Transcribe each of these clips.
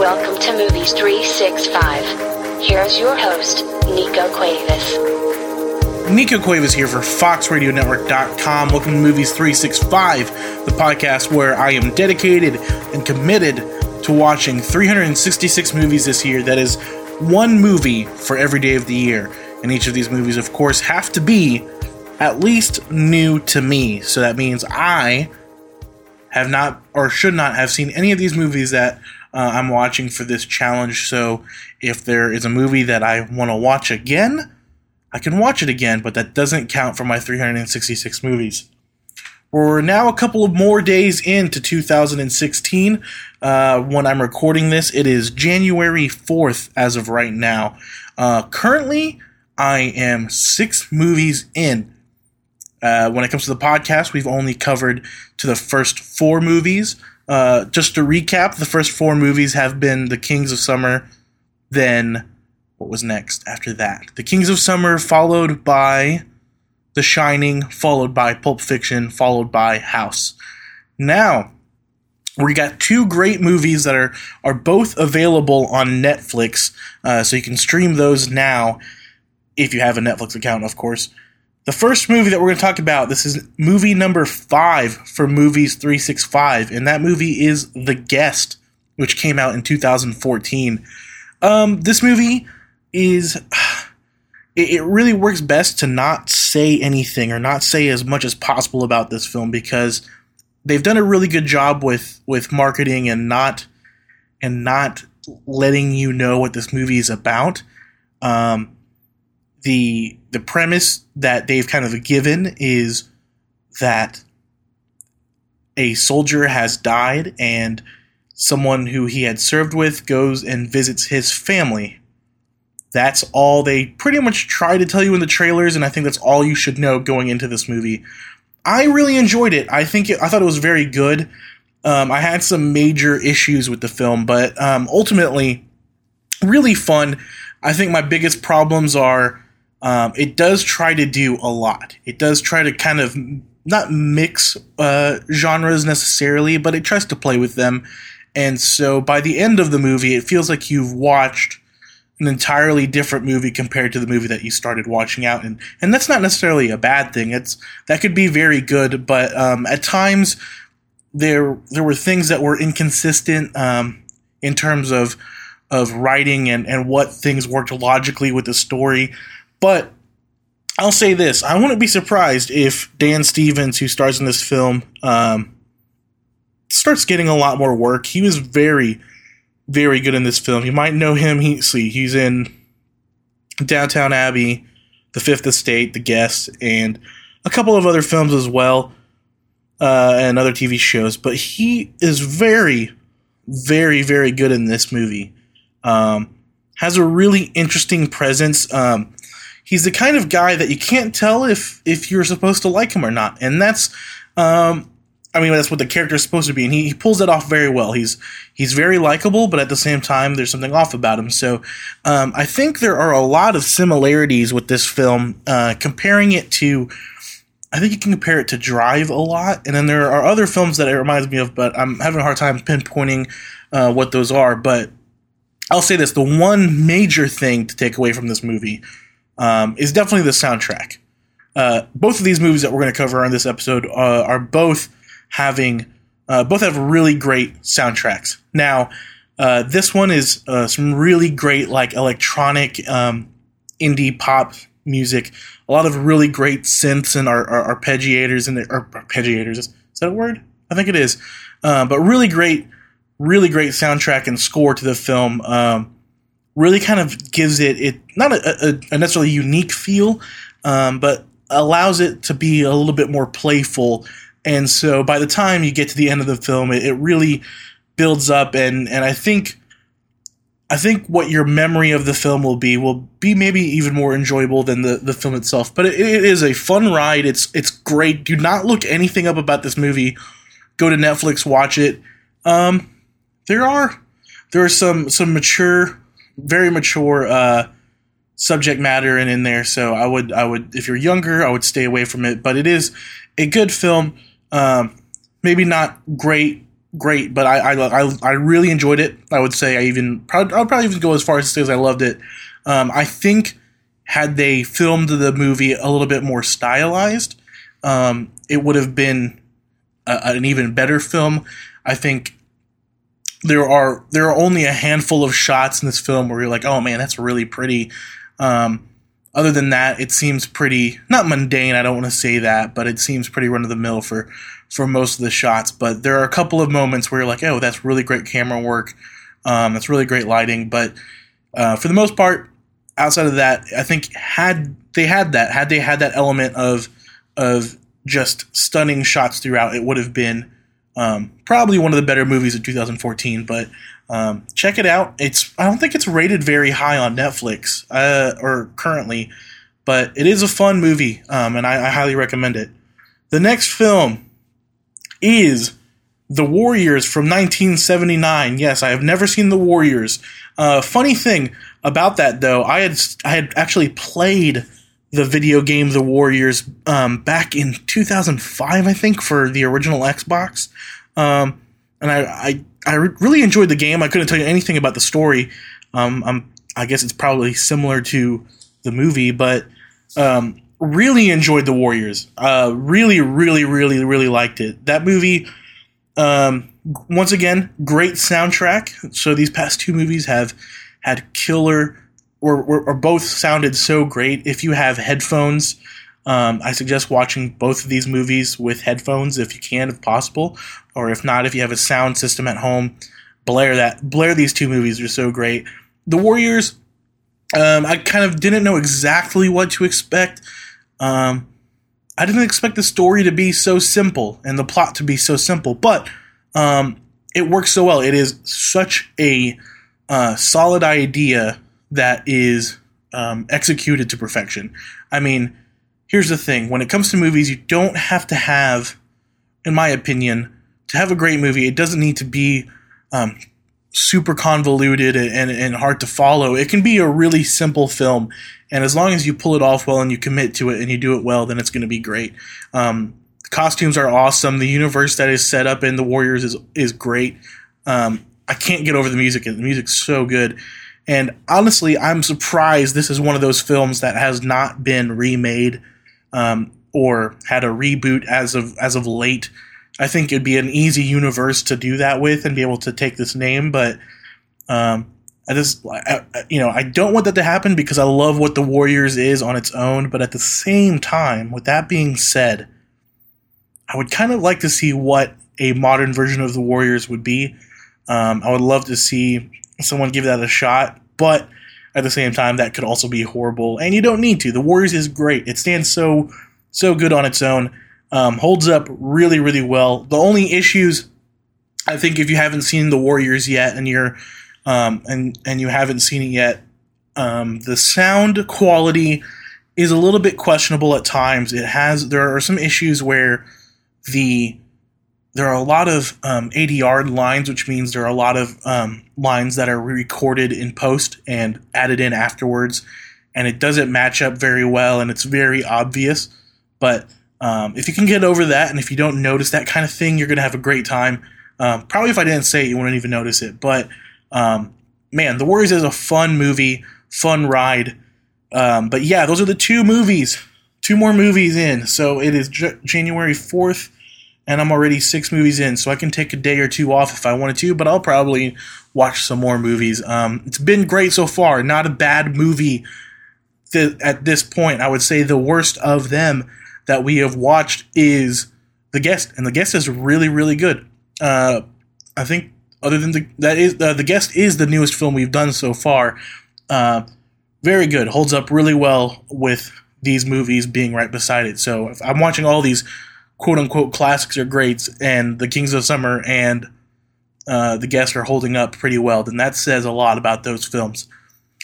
Welcome to Movies 365. Here's your host, Nico Cuevas. Nico Cuevas here for FoxRadioNetwork.com. Welcome to Movies 365, the podcast where I am dedicated and committed to watching 366 movies this year. That is one movie for every day of the year. And each of these movies, of course, have to be at least new to me. So that means I have not or should not have seen any of these movies that uh, I'm watching for this challenge. So if there is a movie that I want to watch again, I can watch it again, but that doesn't count for my 366 movies. We're now a couple of more days into 2016. Uh, when I'm recording this, it is January 4th as of right now. Uh, currently, I am six movies in. Uh, when it comes to the podcast, we've only covered to the first four movies. Uh, just to recap, the first four movies have been The Kings of Summer, then what was next after that? The Kings of Summer, followed by The Shining, followed by Pulp Fiction, followed by House. Now, we got two great movies that are are both available on Netflix, uh, so you can stream those now if you have a Netflix account, of course. The first movie that we're going to talk about, this is movie number five for Movies 365, and that movie is The Guest, which came out in 2014. Um, this movie is. It, really works best to not say anything or not say as much as possible about this film because they've done a really good job with with marketing and not and not letting you know what this movie is about. Um, the the premise that they've kind of given is that a soldier has died and someone who he had served with goes and visits his family. That's all they pretty much try to tell you in the trailers, and I think that's all you should know going into this movie. I really enjoyed it. I think it, I thought it was very good. Um, I had some major issues with the film, but um, ultimately, really fun. I think my biggest problems are um, it does try to do a lot. It does try to kind of not mix uh, genres necessarily, but it tries to play with them. And so by the end of the movie, it feels like you've watched an entirely different movie compared to the movie that you started watching out and and that's not necessarily a bad thing it's that could be very good but um, at times there there were things that were inconsistent um, in terms of of writing and and what things worked logically with the story but I'll say this: I wouldn't be surprised if Dan Stevens, who stars in this film, um, starts getting a lot more work. He was very, very good in this film. You might know him. He see he's in Downton Abbey, The Fifth Estate, The Guest, and a couple of other films as well, uh, and other TV shows. But he is very, very, very good in this movie. Um, has a really interesting presence. Um, he's the kind of guy that you can't tell if if you're supposed to like him or not, and that's. Um, I mean, that's what the character is supposed to be, and he, he pulls that off very well. He's he's very likable, but at the same time, there's something off about him. So, um, I think there are a lot of similarities with this film. Uh, comparing it to, I think you can compare it to Drive a lot, and then there are other films that it reminds me of, but I'm having a hard time pinpointing uh, what those are. But I'll say this: the one major thing to take away from this movie um, is definitely the soundtrack. Uh, both of these movies that we're going to cover on this episode uh, are both having uh, both have really great soundtracks. Now, uh, this one is uh, some really great like electronic um, indie pop music. A lot of really great synths and ar- ar- arpeggiators and ar- arpeggiators. Is that a word? I think it is. Um, but really great, really great soundtrack and score to the film. Um, really kind of gives it it not a, a, a necessarily unique feel, um, but allows it to be a little bit more playful. And so by the time you get to the end of the film, it, it really builds up, and and I think. I think what your memory of the film will be will be maybe even more enjoyable than the, the film itself. But it, it is a fun ride. It's it's great. Do not look anything up about this movie. Go to Netflix, watch it. Um, there are there are some some mature very mature uh, subject matter and in there. So I would I would if you're younger, I would stay away from it. But it is a good film. Um, maybe not great great, but I, I, I I really enjoyed it. I would say I even I'd probably even go as far as to say I loved it. Um, I think had they filmed the movie a little bit more stylized, um, it would have been a, an even better film. I think there are there are only a handful of shots in this film where you're like, oh man, that's really pretty. Um, other than that, it seems pretty not mundane. I don't want to say that, but it seems pretty run of the mill for for most of the shots. But there are a couple of moments where you're like, oh, that's really great camera work. Um, that's really great lighting. But uh, for the most part, outside of that, I think had they had that, had they had that element of of just stunning shots throughout, it would have been um, probably one of the better movies of 2014. But um, check it out. It's I don't think it's rated very high on Netflix uh, or currently, but it is a fun movie, um, and I, I, highly recommend it. The next film is The Warriors from 1979. Yes, I have never seen The Warriors. Uh, funny thing about that, though, I had I had actually played the video game The Warriors um, back in 2005, I think, for the original Xbox. Um, and I, I I really enjoyed the game. I couldn't tell you anything about the story. Um, I guess it's probably similar to the movie, but um, really enjoyed the Warriors. Uh, really, really, really, really liked it. That movie. Um, once again, great soundtrack. So these past two movies have had killer, or, both sounded so great. If you have headphones um, I suggest watching both of these movies with headphones if you can, if possible, or if not, if you have a sound system at home, blare that. Blare these two movies; they're so great. The Warriors, um, I kind of didn't know exactly what to expect. Um, I didn't expect the story to be so simple and the plot to be so simple, but um, it works so well. It is such a uh, solid idea that is um, executed to perfection. I mean here's the thing when it comes to movies, you don't have to have, in my opinion, to have a great movie, it doesn't need to be um, super convoluted and, and hard to follow. It can be a really simple film. And as long as you pull it off well and you commit to it and you do it well, then it's going to be great. Um, costumes are awesome. The universe that is set up in The Warriors is, is great. Um, I can't get over the music. The music's so good. And honestly, I'm surprised this is one of those films that has not been remade um, or had a reboot as of as of late. I think it'd be an easy universe to do that with and be able to take this name, but um, I just, I, you know, I don't want that to happen because I love what the Warriors is on its own. But at the same time, with that being said, I would kind of like to see what a modern version of the Warriors would be. Um, I would love to see someone give that a shot, but at the same time, that could also be horrible, and you don't need to. The Warriors is great; it stands so so good on its own, um, holds up really really well. The only issues, I think, if you haven't seen the Warriors yet, and you're um, and and you haven't seen it yet, um, the sound quality is a little bit questionable at times. It has there are some issues where the there are a lot of um, ADR lines, which means there are a lot of um, lines that are recorded in post and added in afterwards, and it doesn't match up very well, and it's very obvious. But um, if you can get over that, and if you don't notice that kind of thing, you're going to have a great time. Um, probably if I didn't say it, you wouldn't even notice it. But um, man, The Warriors is a fun movie, fun ride. Um, but yeah, those are the two movies, two more movies in. So it is J- January 4th and I'm already six movies in, so I can take a day or two off if I wanted to, but I'll probably watch some more movies. Um, it's been great so far. Not a bad movie th- at this point. I would say the worst of them that we have watched is The Guest, and The Guest is really, really good. Uh, I think other than the that is uh, The Guest is the newest film we've done so far. Uh, very good, holds up really well with these movies being right beside it. So I'm watching all these quote unquote classics are greats, and the Kings of Summer and uh, the guests are holding up pretty well, then that says a lot about those films.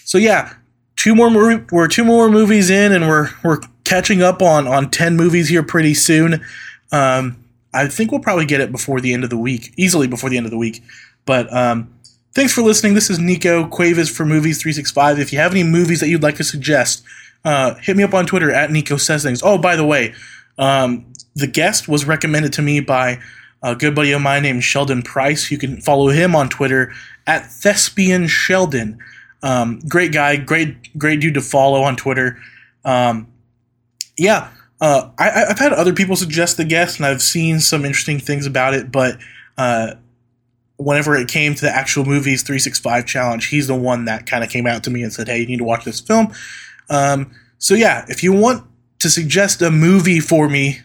So yeah, two more we're two more movies in, and we're we're catching up on on ten movies here pretty soon. Um, I think we'll probably get it before the end of the week, easily before the end of the week. But um, thanks for listening. This is Nico Cuevas for Movies Three Six Five. If you have any movies that you'd like to suggest, uh, hit me up on Twitter at Nico Says Things. Oh, by the way, um, the guest was recommended to me by a good buddy of mine named Sheldon Price. You can follow him on Twitter at Thespian Sheldon. Um, great guy, great great dude to follow on Twitter. Um, yeah, uh, I, have had other people suggest the guest, and I've seen some interesting things about it. But uh, whenever it came to the actual movies 365 challenge, he's the one that kind of came out to me and said, "Hey, you need to watch this film." Um, so yeah, if you want to suggest a movie for me,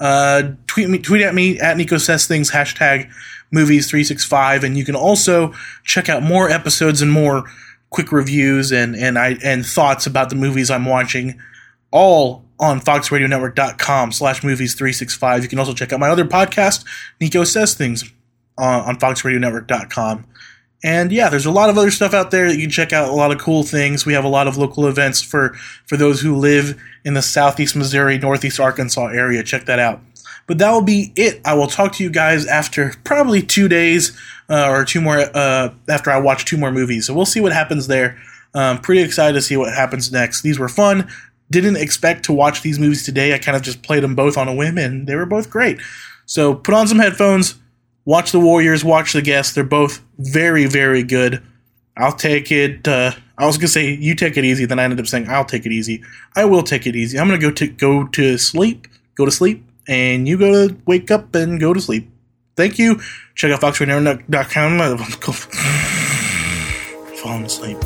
uh, tweet me, tweet at me at Nico Says Things hashtag movies 365, and you can also check out more episodes and more quick reviews and and I and thoughts about the movies I'm watching, all on foxradionetwork.com slash movies 365. You can also check out my other podcast, Nico Says Things, uh, on foxradionetwork.com. And yeah, there's a lot of other stuff out there that you can check out. A lot of cool things. We have a lot of local events for for those who live in the southeast Missouri, northeast Arkansas area. Check that out. But that will be it. I will talk to you guys after probably two days uh, or two more uh, after I watch two more movies. So we'll see what happens there. Um, pretty excited to see what happens next. These were fun. Didn't expect to watch these movies today. I kind of just played them both on a whim, and they were both great. So put on some headphones, watch the Warriors, watch the guests. They're both very, very good. I'll take it. Uh, I was gonna say you take it easy, then I ended up saying I'll take it easy. I will take it easy. I'm gonna go to go to sleep, go to sleep, and you go to wake up and go to sleep. Thank you. Check out foxradionetwork.com. Falling asleep.